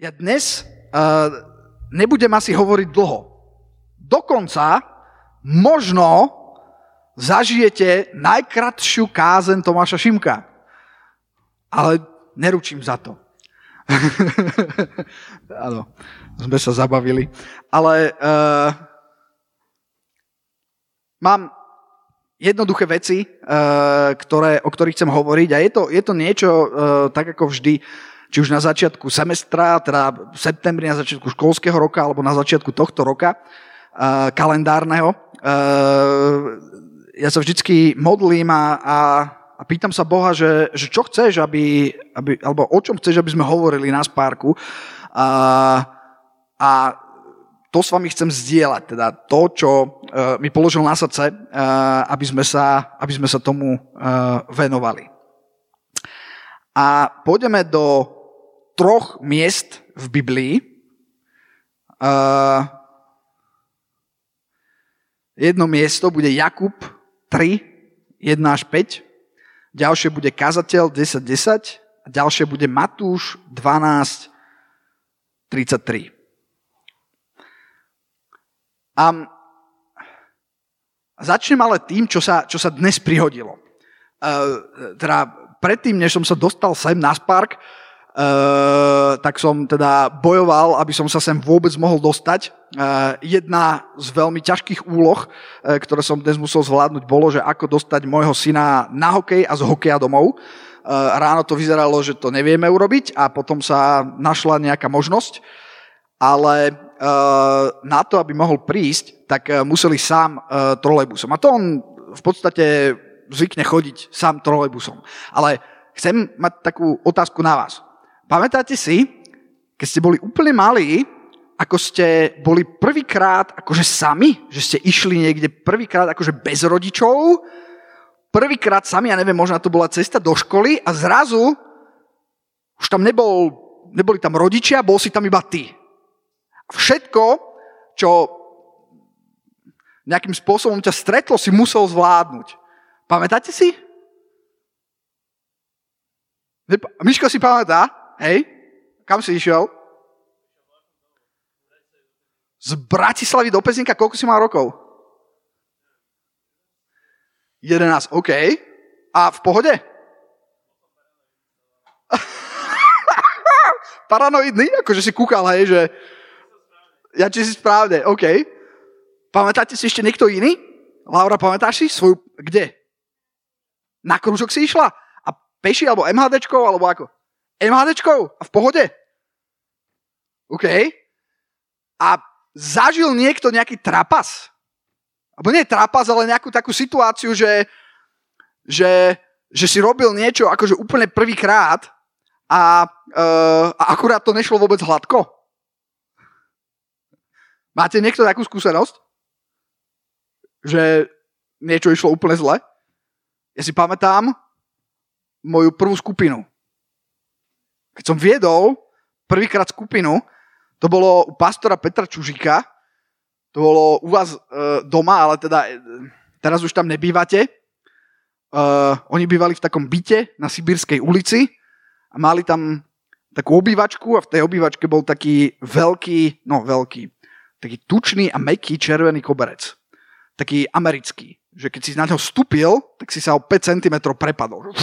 Ja dnes uh, nebudem asi hovoriť dlho. Dokonca možno zažijete najkratšiu kázen Tomáša Šimka. Ale neručím za to. Áno, sme sa zabavili. Ale uh, mám jednoduché veci, uh, ktoré, o ktorých chcem hovoriť a je to, je to niečo tak ako vždy, či už na začiatku semestra, teda v septembri na začiatku školského roka alebo na začiatku tohto roka uh, kalendárneho. Uh, ja sa vždycky modlím a, a, a pýtam sa Boha, že, že čo chceš, aby, aby, alebo o čom chceš, aby sme hovorili na spárku. A, a to s vami chcem zdieľať, teda to, čo uh, mi položil na srdce, uh, aby, sme sa, aby sme sa tomu uh, venovali. A pôjdeme do troch miest v Biblii. Uh, jedno miesto bude Jakub 3, 1 až 5. Ďalšie bude Kazateľ 10, 10. A ďalšie bude Matúš 12, 33. A začnem ale tým, čo sa, čo sa dnes prihodilo. Uh, teda predtým, než som sa dostal sem na Spark, tak som teda bojoval, aby som sa sem vôbec mohol dostať. Uh, jedna z veľmi ťažkých úloh, uh, ktoré som dnes musel zvládnuť, bolo, že ako dostať môjho syna na hokej a z hokeja domov. Ráno to vyzeralo, že to nevieme urobiť a potom sa našla nejaká možnosť, ale na to, aby mohol prísť, tak museli sám trolejbusom. A to on v podstate zvykne chodiť sám trolejbusom. Ale chcem mať takú otázku na vás Pamätáte si, keď ste boli úplne malí, ako ste boli prvýkrát akože sami, že ste išli niekde prvýkrát akože bez rodičov, prvýkrát sami, ja neviem, možno to bola cesta do školy a zrazu už tam nebol, neboli tam rodičia, bol si tam iba ty. Všetko, čo nejakým spôsobom ťa stretlo, si musel zvládnuť. Pamätáte si? Miško si pamätá? Hej? Kam si išiel? Z Bratislavy do Pezinka, koľko si mal rokov? 11, OK. A v pohode? Paranoidný? Akože si kúkal, hej, že... Ja či si správne, OK. Pamätáte si ešte niekto iný? Laura, pamätáš si svoju... Kde? Na krúžok si išla? A peši, alebo MHDčko, alebo ako? MHDčkou a v pohode. OK. A zažil niekto nejaký trapas? Alebo nie trapas, ale nejakú takú situáciu, že, že, že si robil niečo akože úplne prvýkrát a, uh, a akurát to nešlo vôbec hladko? Máte niekto takú skúsenosť? Že niečo išlo úplne zle? Ja si pamätám moju prvú skupinu. Som viedol prvýkrát skupinu, to bolo u pastora Petra Čužika, to bolo u vás e, doma, ale teda e, teraz už tam nebývate. E, oni bývali v takom byte na Sibírskej ulici a mali tam takú obývačku a v tej obývačke bol taký veľký, no veľký, taký tučný a meký červený koberec. Taký americký. Že keď si na ňo vstúpil, tak si sa o 5 cm prepadol.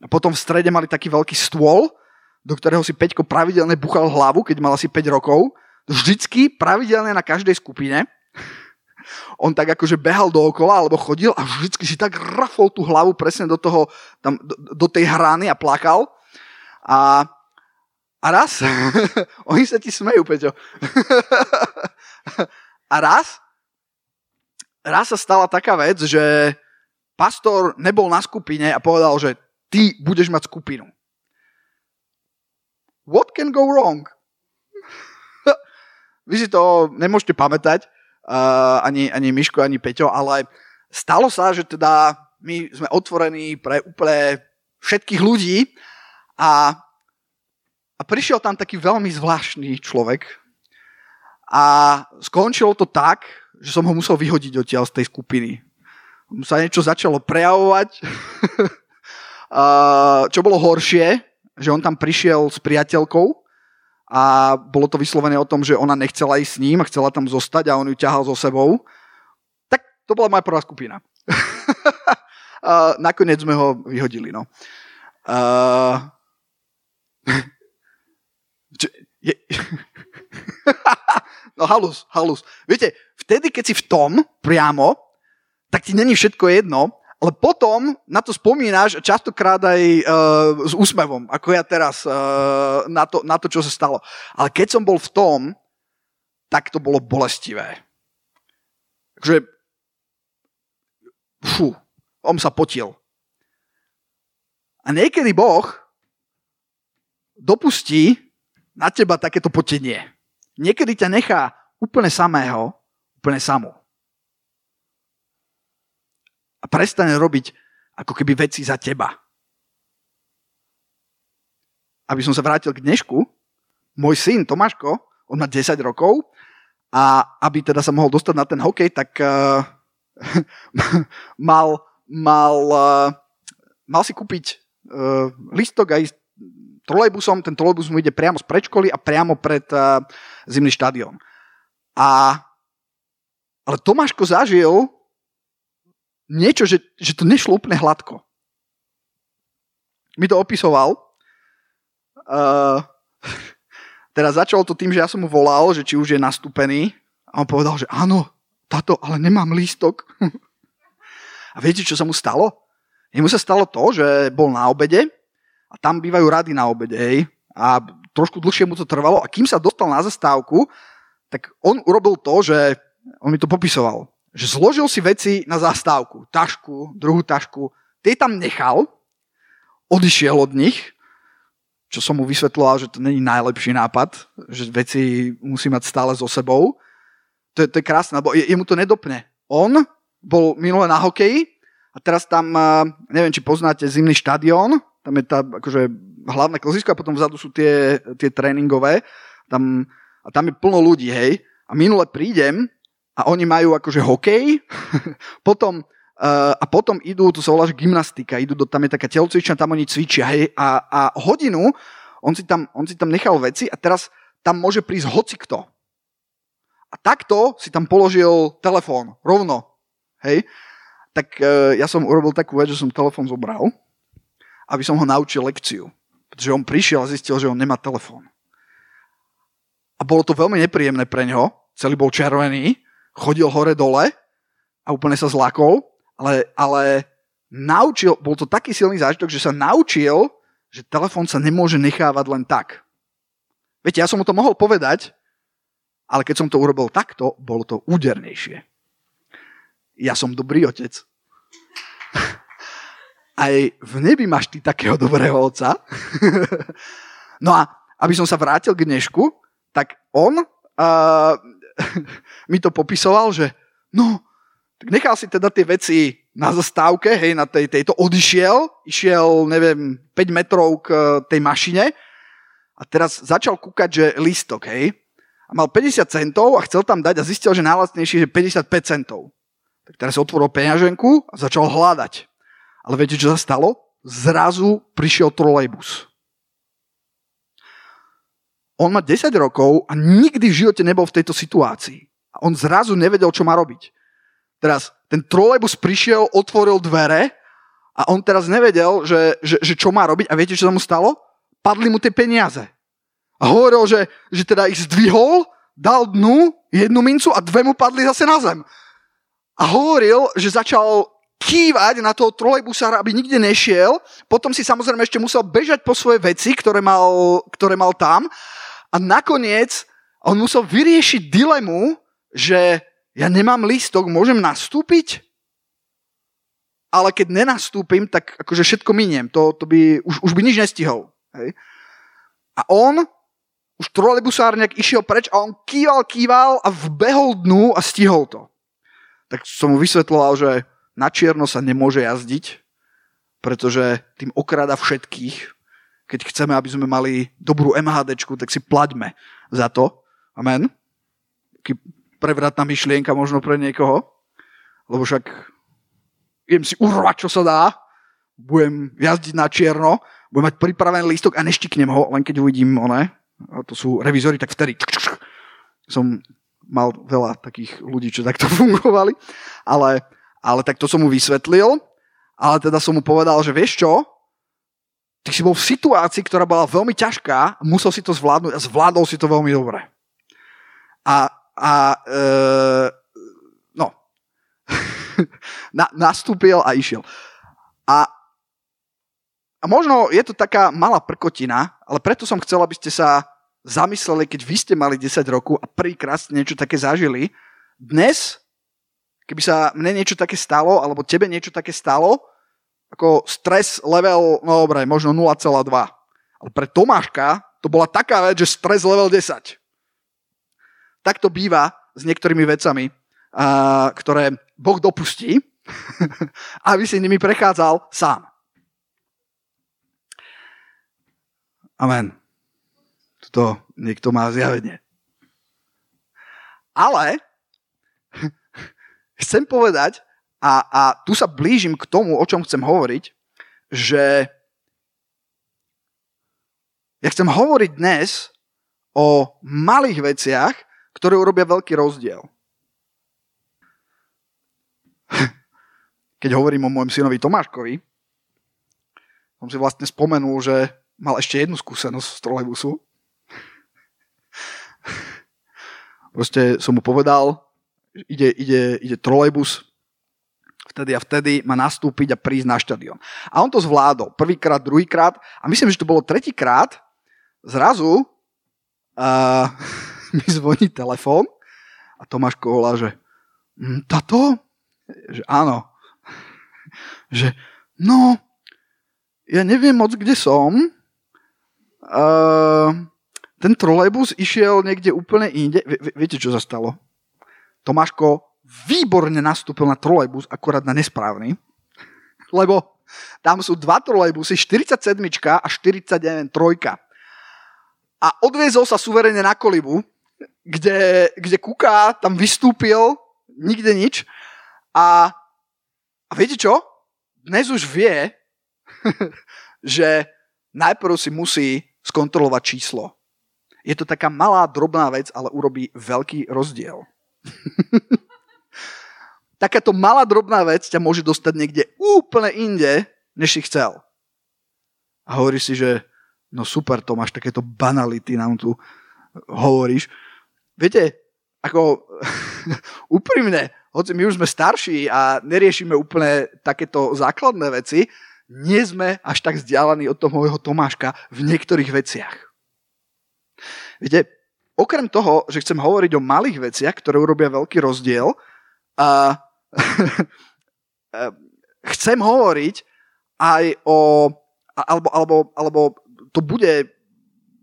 A potom v strede mali taký veľký stôl, do ktorého si Peťko pravidelne buchal hlavu, keď mal asi 5 rokov. Vždycky pravidelne na každej skupine. On tak akože behal dookola alebo chodil a vždycky si tak rafol tú hlavu presne do toho, tam, do, do tej hrány a plakal. A, a raz, oni sa ti smejú, Peťo. a raz, raz sa stala taká vec, že pastor nebol na skupine a povedal, že ty budeš mať skupinu. What can go wrong? Vy si to nemôžete pamätať, uh, ani, ani Miško, ani Peťo, ale stalo sa, že teda my sme otvorení pre úplne všetkých ľudí a, a prišiel tam taký veľmi zvláštny človek a skončilo to tak, že som ho musel vyhodiť odtiaľ z tej skupiny. Mu sa niečo začalo prejavovať čo bolo horšie, že on tam prišiel s priateľkou a bolo to vyslovené o tom, že ona nechcela ísť s ním a chcela tam zostať a on ju ťahal so sebou. Tak to bola moja prvá skupina. a nakoniec sme ho vyhodili. No, uh, je, no halus, halus. Viete, vtedy, keď si v tom priamo, tak ti není všetko jedno, ale potom na to spomínaš častokrát aj uh, s úsmevom, ako ja teraz uh, na, to, na to, čo sa stalo. Ale keď som bol v tom, tak to bolo bolestivé. Takže, fú, on sa potil. A niekedy Boh dopustí na teba takéto potenie. Niekedy ťa nechá úplne samého, úplne samú a prestane robiť ako keby veci za teba. Aby som sa vrátil k dnešku, môj syn Tomáško, on má 10 rokov a aby teda sa mohol dostať na ten hokej, tak uh, mal, mal, uh, mal si kúpiť uh, listok aj trolejbusom, ten trolejbus mu ide priamo z predškoly a priamo pred uh, zimný štadión. A, ale Tomáško zažil niečo, že, že to nešlo úplne hladko. Mi to opisoval. Uh, teraz začalo to tým, že ja som mu volal, že či už je nastúpený. A on povedal, že áno, táto, ale nemám lístok. a viete, čo sa mu stalo? Jemu sa stalo to, že bol na obede a tam bývajú rady na obede, hej. A trošku dlhšie mu to trvalo a kým sa dostal na zastávku, tak on urobil to, že on mi to popisoval že zložil si veci na zastávku. Tašku, druhú tašku. Tie tam nechal, odišiel od nich, čo som mu vysvetloval, že to není najlepší nápad, že veci musí mať stále so sebou. To je, to je krásne, lebo jemu to nedopne. On bol minule na hokeji a teraz tam, neviem, či poznáte zimný štadión, tam je tá akože hlavné klzisko a potom vzadu sú tie, tie tréningové. Tam, a tam je plno ľudí, hej. A minule prídem a oni majú akože hokej, potom, uh, a potom idú, to sa volá, že gymnastika, idú do, tam je taká telocvičná, tam oni cvičia, hej, a, a hodinu on si, tam, on si tam nechal veci a teraz tam môže prísť hocikto. A takto si tam položil telefón, rovno, hej. Tak uh, ja som urobil takú vec, že som telefón zobral, aby som ho naučil lekciu. Pretože on prišiel a zistil, že on nemá telefón. A bolo to veľmi nepríjemné pre neho, celý bol červený, chodil hore-dole a úplne sa zlakol, ale, ale naučil, bol to taký silný zážitok, že sa naučil, že telefón sa nemôže nechávať len tak. Viete, ja som mu to mohol povedať, ale keď som to urobil takto, bolo to údernejšie. Ja som dobrý otec. Aj v nebi máš ty takého dobrého otca. no a aby som sa vrátil k dnešku, tak on uh, mi to popisoval, že no, tak nechal si teda tie veci na zastávke, hej, na tej, tejto odišiel, išiel, neviem, 5 metrov k eh, tej mašine a teraz začal kúkať, že lístok, hej, a mal 50 centov a chcel tam dať a zistil, že najlacnejšie je 55 centov. Tak teraz otvoril peňaženku a začal hľadať. Ale viete, čo sa stalo? Zrazu prišiel trolejbus. On má 10 rokov a nikdy v živote nebol v tejto situácii. A on zrazu nevedel, čo má robiť. Teraz ten trolejbus prišiel, otvoril dvere a on teraz nevedel, že, že, že čo má robiť. A viete, čo sa mu stalo? Padli mu tie peniaze. A hovoril, že, že teda ich zdvihol, dal dnu jednu mincu a dve mu padli zase na zem. A hovoril, že začal kývať na toho trolejbusára, aby nikde nešiel. Potom si samozrejme ešte musel bežať po svoje veci, ktoré mal, ktoré mal tam. A nakoniec on musel vyriešiť dilemu, že ja nemám lístok, môžem nastúpiť? Ale keď nenastúpim, tak akože všetko miniem. To, to by, už, už by nič nestihol. Hej? A on, už trolejbusárňak išiel preč a on kýval, kýval a vbehol dnu a stihol to. Tak som mu vysvetloval, že na čierno sa nemôže jazdiť, pretože tým okrada všetkých keď chceme, aby sme mali dobrú MHD, tak si plaťme za to. Amen. Taký prevratná myšlienka možno pre niekoho. Lebo však idem si urvať, čo sa dá. Budem jazdiť na čierno, budem mať pripravený lístok a neštiknem ho, len keď uvidím one, a to sú revizory, tak vtedy som mal veľa takých ľudí, čo takto fungovali, ale, ale tak to som mu vysvetlil, ale teda som mu povedal, že vieš čo, ty si bol v situácii, ktorá bola veľmi ťažká, musel si to zvládnuť a zvládol si to veľmi dobre. A, a e, no, Na, nastúpil a išiel. A, a možno je to taká malá prkotina, ale preto som chcel, aby ste sa zamysleli, keď vy ste mali 10 rokov a prvýkrát ste niečo také zažili. Dnes, keby sa mne niečo také stalo, alebo tebe niečo také stalo, ako stres level, no dobre, možno 0,2. Ale pre Tomáška to bola taká vec, že stres level 10. Tak to býva s niektorými vecami, a, ktoré Boh dopustí, aby si nimi prechádzal sám. Amen. Toto niekto má zjavenie. Ale chcem povedať, a, a tu sa blížim k tomu, o čom chcem hovoriť, že ja chcem hovoriť dnes o malých veciach, ktoré urobia veľký rozdiel. Keď hovorím o môjom synovi Tomáškovi, som si vlastne spomenul, že mal ešte jednu skúsenosť z trolejbusu. Proste som mu povedal, ide, ide, ide trolejbus vtedy a vtedy má nastúpiť a prísť na štadión. A on to zvládol. Prvýkrát, druhýkrát a myslím, že to bolo tretíkrát. Zrazu uh, mi zvoní telefón a Tomáš volá, že hm, tato? Že áno. Že no, ja neviem moc, kde som. Uh, ten trolejbus išiel niekde úplne inde. Viete, čo sa stalo? Tomáško výborne nastúpil na trolejbus, akorát na nesprávny, lebo tam sú dva trolejbusy, 47 a 49 trojka. A odviezol sa suverene na kolibu, kde, kde Kuka tam vystúpil, nikde nič. A, a viete čo? Dnes už vie, že najprv si musí skontrolovať číslo. Je to taká malá, drobná vec, ale urobí veľký rozdiel. takáto malá drobná vec ťa môže dostať niekde úplne inde, než si chcel. A hovoríš si, že no super, to máš takéto banality nám tu hovoríš. Viete, ako úprimne, hoci my už sme starší a neriešime úplne takéto základné veci, nie sme až tak vzdialení od toho môjho Tomáška v niektorých veciach. Viete, okrem toho, že chcem hovoriť o malých veciach, ktoré urobia veľký rozdiel, a chcem hovoriť aj o, alebo, alebo, alebo to bude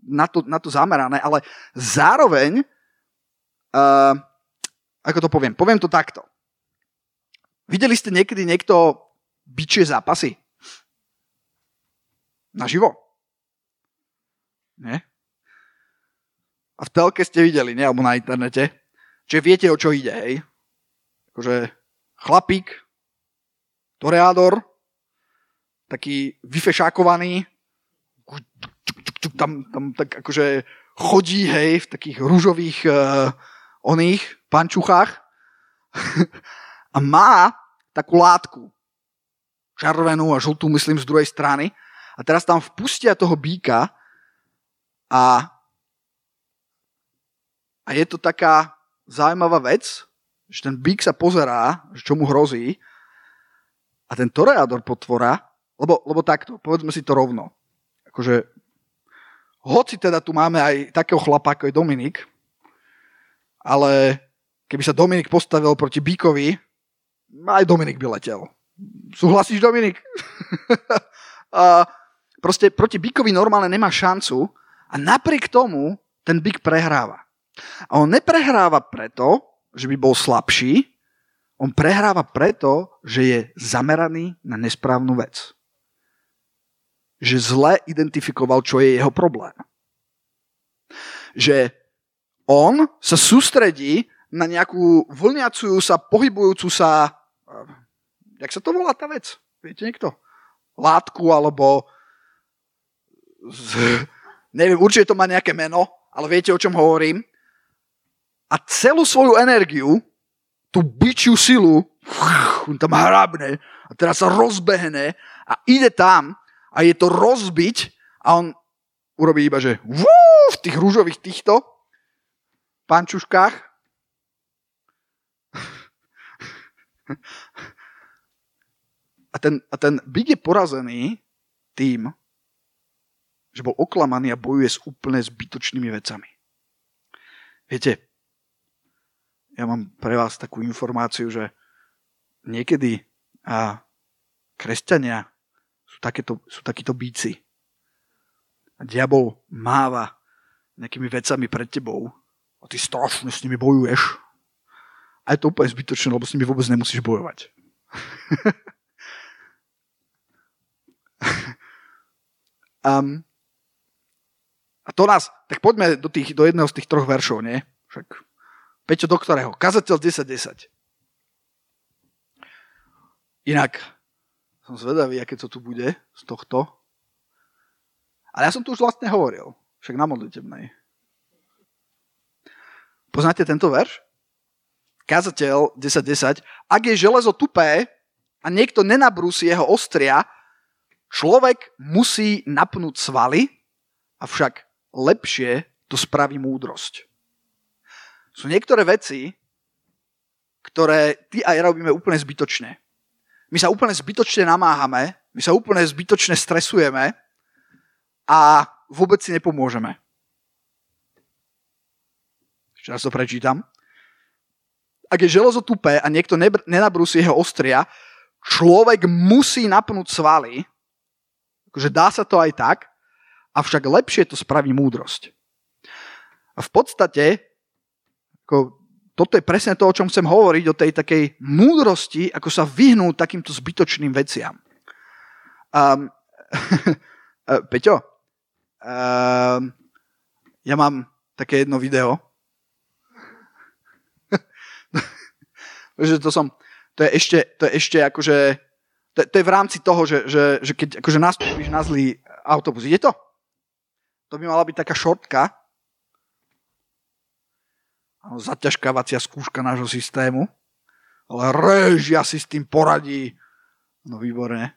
na to, na to zamerané, ale zároveň, uh, ako to poviem, poviem to takto. Videli ste niekedy niekto bičie zápasy? Naživo? Nie? A v telke ste videli, nie? Alebo na internete. Čiže viete, o čo ide, hej? akože chlapík, toreador, taký vyfešákovaný, tam, tam tak akože chodí, hej, v takých rúžových uh, oných pančuchách a má takú látku, červenú a žltú, myslím, z druhej strany. A teraz tam vpustia toho býka a, a je to taká zaujímavá vec, že ten bík sa pozerá, že čo mu hrozí a ten toreador potvora, lebo, lebo takto, povedzme si to rovno. Akože, hoci teda tu máme aj takého chlapa, ako je Dominik, ale keby sa Dominik postavil proti Bíkovi, aj Dominik by letel. Súhlasíš, Dominik? a proste proti Bíkovi normálne nemá šancu a napriek tomu ten Bík prehráva. A on neprehráva preto, že by bol slabší, on prehráva preto, že je zameraný na nesprávnu vec. Že zle identifikoval, čo je jeho problém. Že on sa sústredí na nejakú vlniacujúca, sa, pohybujúcu sa, jak sa to volá tá vec? Viete niekto? Látku alebo z, Neviem, určite to má nejaké meno, ale viete, o čom hovorím. A celú svoju energiu, tú byčiu silu, on tam hrabne a teraz sa rozbehne a ide tam a je to rozbiť a on urobí iba, že vú, v tých rúžových týchto pančuškách a ten, a ten byt je porazený tým, že bol oklamaný a bojuje s úplne zbytočnými vecami. Viete, ja mám pre vás takú informáciu, že niekedy a kresťania sú, takéto, sú takíto bíci. A diabol máva nejakými vecami pred tebou a ty strašne s nimi bojuješ. A je to úplne zbytočné, lebo s nimi vôbec nemusíš bojovať. um, a to nás, tak poďme do, tých, do jedného z tých troch veršov, nie? Však, Peťo, do ktorého? Kazateľ 10.10. 10. Inak, som zvedavý, aké to tu bude z tohto. Ale ja som tu už vlastne hovoril. Však na modlitebnej. Poznáte tento verš? Kazateľ 10.10. 10. Ak je železo tupé a niekto nenabrúsi jeho ostria, človek musí napnúť svaly, avšak lepšie to spraví múdrosť. Sú niektoré veci, ktoré ty a ja robíme úplne zbytočne. My sa úplne zbytočne namáhame, my sa úplne zbytočne stresujeme a vôbec si nepomôžeme. Ešte raz to prečítam. Ak je železo tupé a niekto nenabrúsi jeho ostria, človek musí napnúť svaly, akože dá sa to aj tak, avšak lepšie to spraví múdrosť. A v podstate, ako, toto je presne to, o čom chcem hovoriť, o tej takej múdrosti, ako sa vyhnúť takýmto zbytočným veciam. Um, Peťo, um, ja mám také jedno video. že to som, to je ešte, to je ešte akože, to, to je v rámci toho, že, že, že keď akože nastúpiš na zlý autobus. Ide to? To by mala byť taká šortka. Zaťažkávacia skúška nášho systému. Ale režia si s tým poradí. No výborne.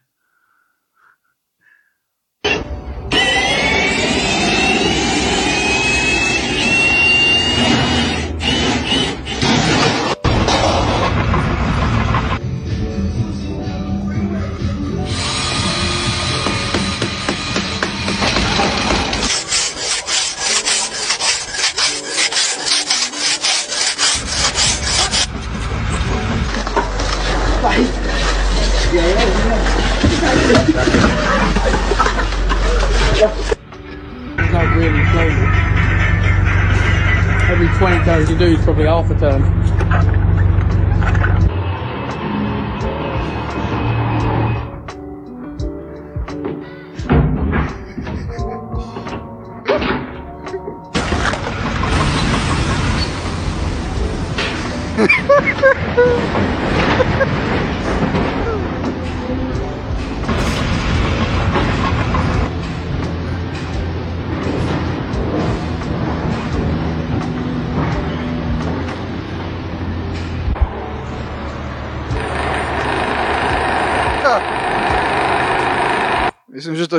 It's not really slowly. Every 20 turns you do is probably half a turn.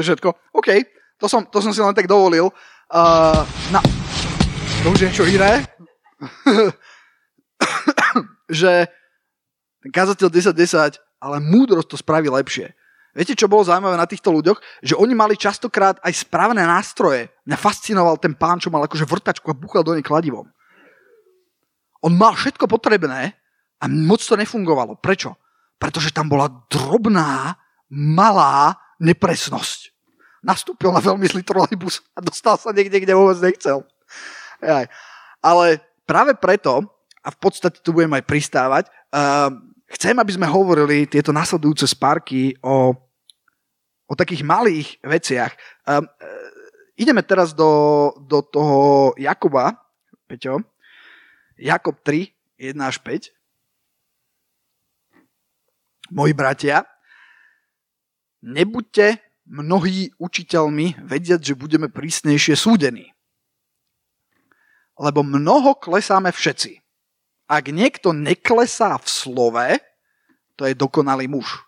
Je všetko. OK, to som, to som si len tak dovolil. Uh, na... To už je niečo iné. že kazateľ 10-10, ale múdrosť to spraví lepšie. Viete, čo bolo zaujímavé na týchto ľuďoch? Že oni mali častokrát aj správne nástroje. Mňa fascinoval ten pán, čo mal akože vrtačku a buchal do nej kladivom. On mal všetko potrebné a moc to nefungovalo. Prečo? Pretože tam bola drobná, malá nepresnosť. Nastúpil na veľmi zlý trolejbus a dostal sa niekde, kde vôbec nechcel. Aj. Ale práve preto, a v podstate tu budem aj pristávať, uh, chcem, aby sme hovorili tieto nasledujúce spárky o, o takých malých veciach. Uh, uh, ideme teraz do, do toho Jakoba, Peťo. Jakob 3, 1 až 5. Moji bratia, nebuďte mnohí učiteľmi vediať, že budeme prísnejšie súdení. Lebo mnoho klesáme všetci. Ak niekto neklesá v slove, to je dokonalý muž.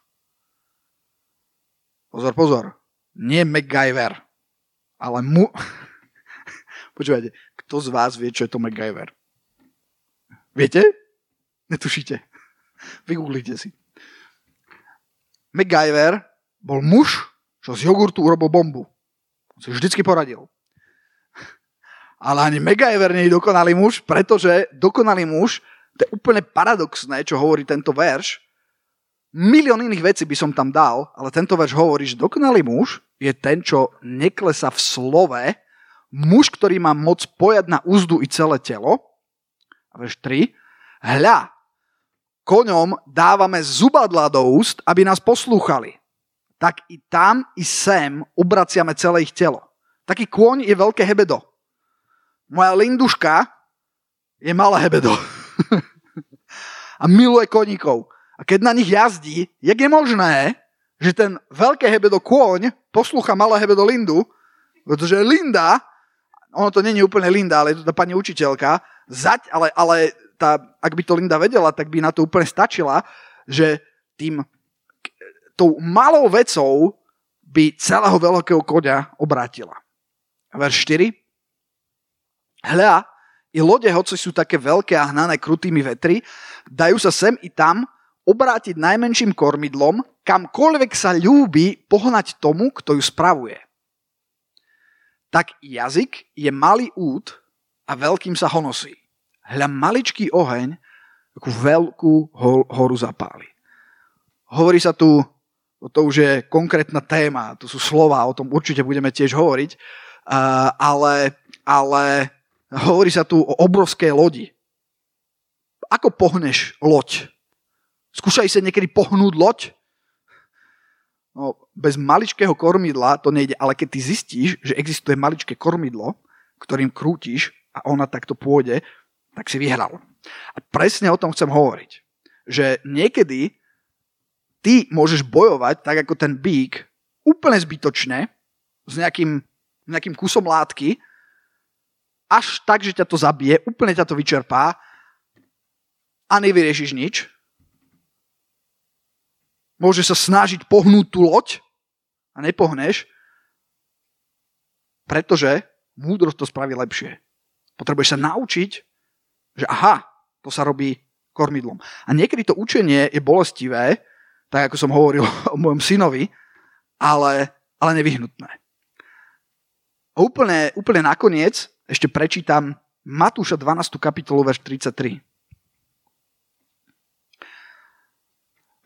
Pozor, pozor. Nie MacGyver, ale mu... Počúvajte, kto z vás vie, čo je to MacGyver? Viete? Netušíte. Vygooglite si. MacGyver bol muž, čo z jogurtu urobil bombu. On si vždycky poradil. Ale ani MacGyver nie je dokonalý muž, pretože dokonalý muž, to je úplne paradoxné, čo hovorí tento verš, Milión iných vecí by som tam dal, ale tento verš hovorí, že dokonalý muž je ten, čo neklesa v slove, muž, ktorý má moc pojať na úzdu i celé telo. A verš 3. Hľa, koňom dávame zubadla do úst, aby nás poslúchali. Tak i tam, i sem obraciame celé ich telo. Taký kôň je veľké hebedo. Moja linduška je malé hebedo. a miluje koníkov. A keď na nich jazdí, jak je možné, že ten veľké hebedo kôň poslúcha malé hebedo Lindu, pretože Linda, ono to není úplne Linda, ale je to tá pani učiteľka, zať, ale, ale tá, ak by to Linda vedela, tak by na to úplne stačila, že tým tou malou vecou by celého veľkého koňa obrátila. Verš 4. Hľa, i lode, hoci sú také veľké a hnané krutými vetri, dajú sa sem i tam obrátiť najmenším kormidlom, kamkoľvek sa ľúbi pohnať tomu, kto ju spravuje. Tak jazyk je malý út a veľkým sa honosí. Hľa maličký oheň takú veľkú horu zapáli. Hovorí sa tu, to už je konkrétna téma, to sú slova, o tom určite budeme tiež hovoriť, ale, ale hovorí sa tu o obrovskej lodi. Ako pohneš loď? Skúšaj sa niekedy pohnúť loď. No, bez maličkého kormidla to nejde, ale keď ty zistíš, že existuje maličké kormidlo, ktorým krútiš a ona takto pôjde, tak si vyhral. A presne o tom chcem hovoriť. Že niekedy ty môžeš bojovať tak ako ten bík úplne zbytočne s nejakým, nejakým kusom látky, až tak, že ťa to zabije, úplne ťa to vyčerpá a nevyriešiš nič. Môže sa snažiť pohnúť tú loď a nepohneš, pretože múdrosť to spraví lepšie. Potrebuješ sa naučiť, že aha, to sa robí kormidlom. A niekedy to učenie je bolestivé, tak ako som hovoril o mojom synovi, ale, ale nevyhnutné. A úplne, úplne nakoniec ešte prečítam Matúša 12. kapitolu, verš 33.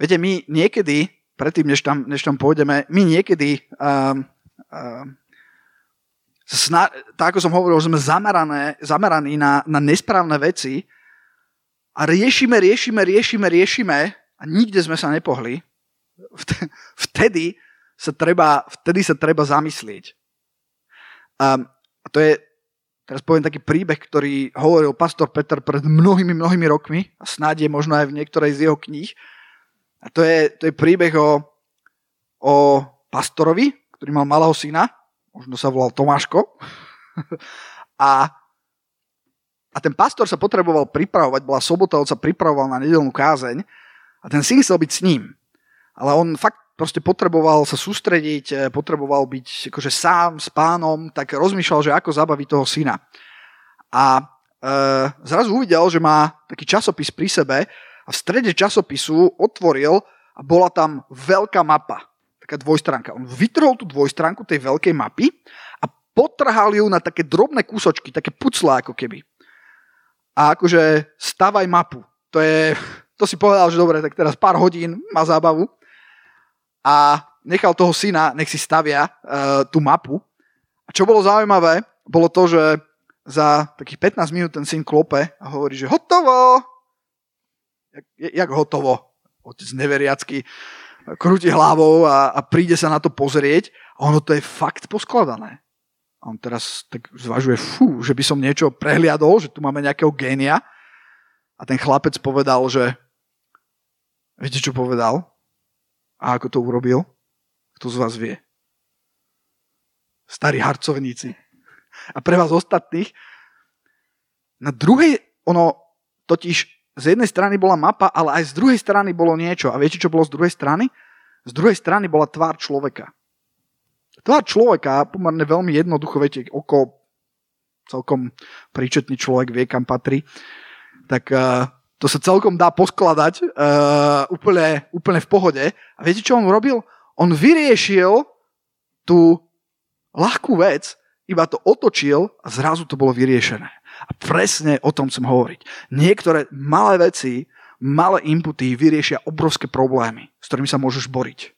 Viete, my niekedy, predtým, než tam, než tam pôjdeme, my niekedy, um, um, sna- tak ako som hovoril, sme zamerané, zameraní na, na nesprávne veci a riešime, riešime, riešime, riešime a nikde sme sa nepohli. Vtedy sa treba, vtedy sa treba zamyslieť. Um, a to je, teraz poviem taký príbeh, ktorý hovoril pastor Peter pred mnohými, mnohými rokmi a snáď je možno aj v niektorej z jeho kníh. A to je, to je príbeh o, o pastorovi, ktorý mal malého syna, možno sa volal Tomáško. a, a ten pastor sa potreboval pripravovať, bola sobota, on sa pripravoval na nedelnú kázeň a ten syn chcel byť s ním. Ale on fakt proste potreboval sa sústrediť, eh, potreboval byť akože sám s pánom, tak rozmýšľal, že ako zabaviť toho syna. A e, zrazu uvidel, že má taký časopis pri sebe a v strede časopisu otvoril a bola tam veľká mapa, taká dvojstránka. On vytrhol tú dvojstránku tej veľkej mapy a potrhal ju na také drobné kúsočky, také puclá ako keby. A akože stavaj mapu. To je, to si povedal, že dobre, tak teraz pár hodín má zábavu. A nechal toho syna, nech si stavia uh, tú mapu. A čo bolo zaujímavé, bolo to, že za takých 15 minút ten syn klope a hovorí, že hotovo, jak, jak hotovo. Otec neveriacky krúti hlavou a, a príde sa na to pozrieť a ono to je fakt poskladané. A on teraz tak zvažuje, fú, že by som niečo prehliadol, že tu máme nejakého génia. A ten chlapec povedal, že viete, čo povedal? A ako to urobil? Kto z vás vie? starí harcovníci. A pre vás ostatných, na druhej, ono totiž z jednej strany bola mapa, ale aj z druhej strany bolo niečo. A viete, čo bolo z druhej strany? Z druhej strany bola tvár človeka. Tvár človeka, pomerne veľmi jednoducho, viete, oko celkom príčetný človek vie, kam patrí, tak uh, to sa celkom dá poskladať uh, úplne, úplne v pohode. A viete, čo on robil? On vyriešil tú ľahkú vec, iba to otočil a zrazu to bolo vyriešené. A presne o tom chcem hovoriť. Niektoré malé veci, malé inputy vyriešia obrovské problémy, s ktorými sa môžeš boriť.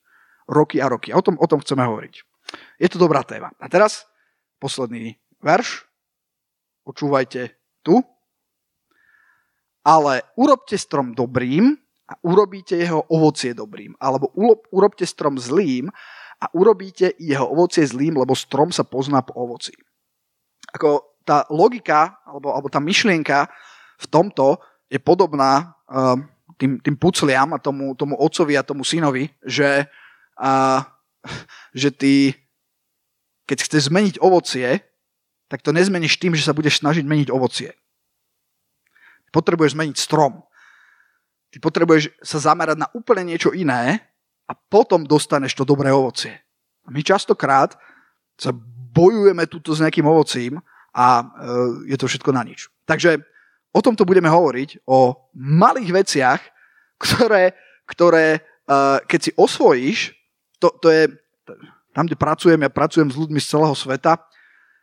Roky a roky. A o tom, o tom chceme hovoriť. Je to dobrá téma. A teraz posledný verš. Počúvajte tu ale urobte strom dobrým a urobíte jeho ovocie dobrým. Alebo urobte strom zlým a urobíte jeho ovocie zlým, lebo strom sa pozná po ovoci. Ako tá logika, alebo, alebo tá myšlienka v tomto je podobná uh, tým, tým pucliam a tomu, tomu otcovi a tomu synovi, že, uh, že ty, keď chceš zmeniť ovocie, tak to nezmeníš tým, že sa budeš snažiť meniť ovocie potrebuješ zmeniť strom. Ty potrebuješ sa zamerať na úplne niečo iné a potom dostaneš to dobré ovocie. A my častokrát sa bojujeme tuto s nejakým ovocím a e, je to všetko na nič. Takže o tomto budeme hovoriť, o malých veciach, ktoré, ktoré e, keď si osvojíš, to, to je tam, kde pracujem, ja pracujem s ľuďmi z celého sveta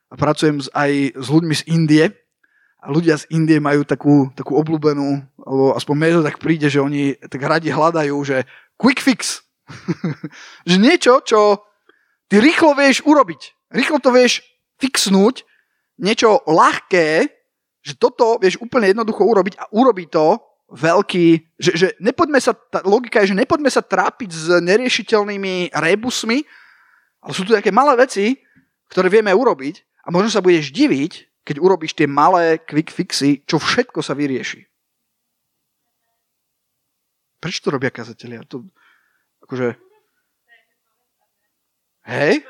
a pracujem aj s ľuďmi z Indie, a ľudia z Indie majú takú, takú obľúbenú, alebo aspoň mne to tak príde, že oni tak radi hľadajú, že quick fix. že niečo, čo ty rýchlo vieš urobiť. Rýchlo to vieš fixnúť, niečo ľahké, že toto vieš úplne jednoducho urobiť a urobí to veľký, že, že nepoďme sa, tá logika je, že nepoďme sa trápiť s neriešiteľnými rebusmi, ale sú tu také malé veci, ktoré vieme urobiť a možno sa budeš diviť, keď urobíš tie malé quick fixy, čo všetko sa vyrieši. Prečo to robia kazatelia? To, akože... Hej?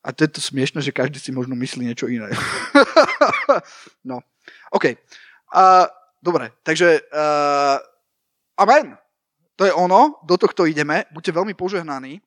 A to je to smiešne, že každý si možno myslí niečo iné. no, OK. Uh, dobre, takže uh, amen. To je ono, do tohto ideme. Buďte veľmi požehnaní.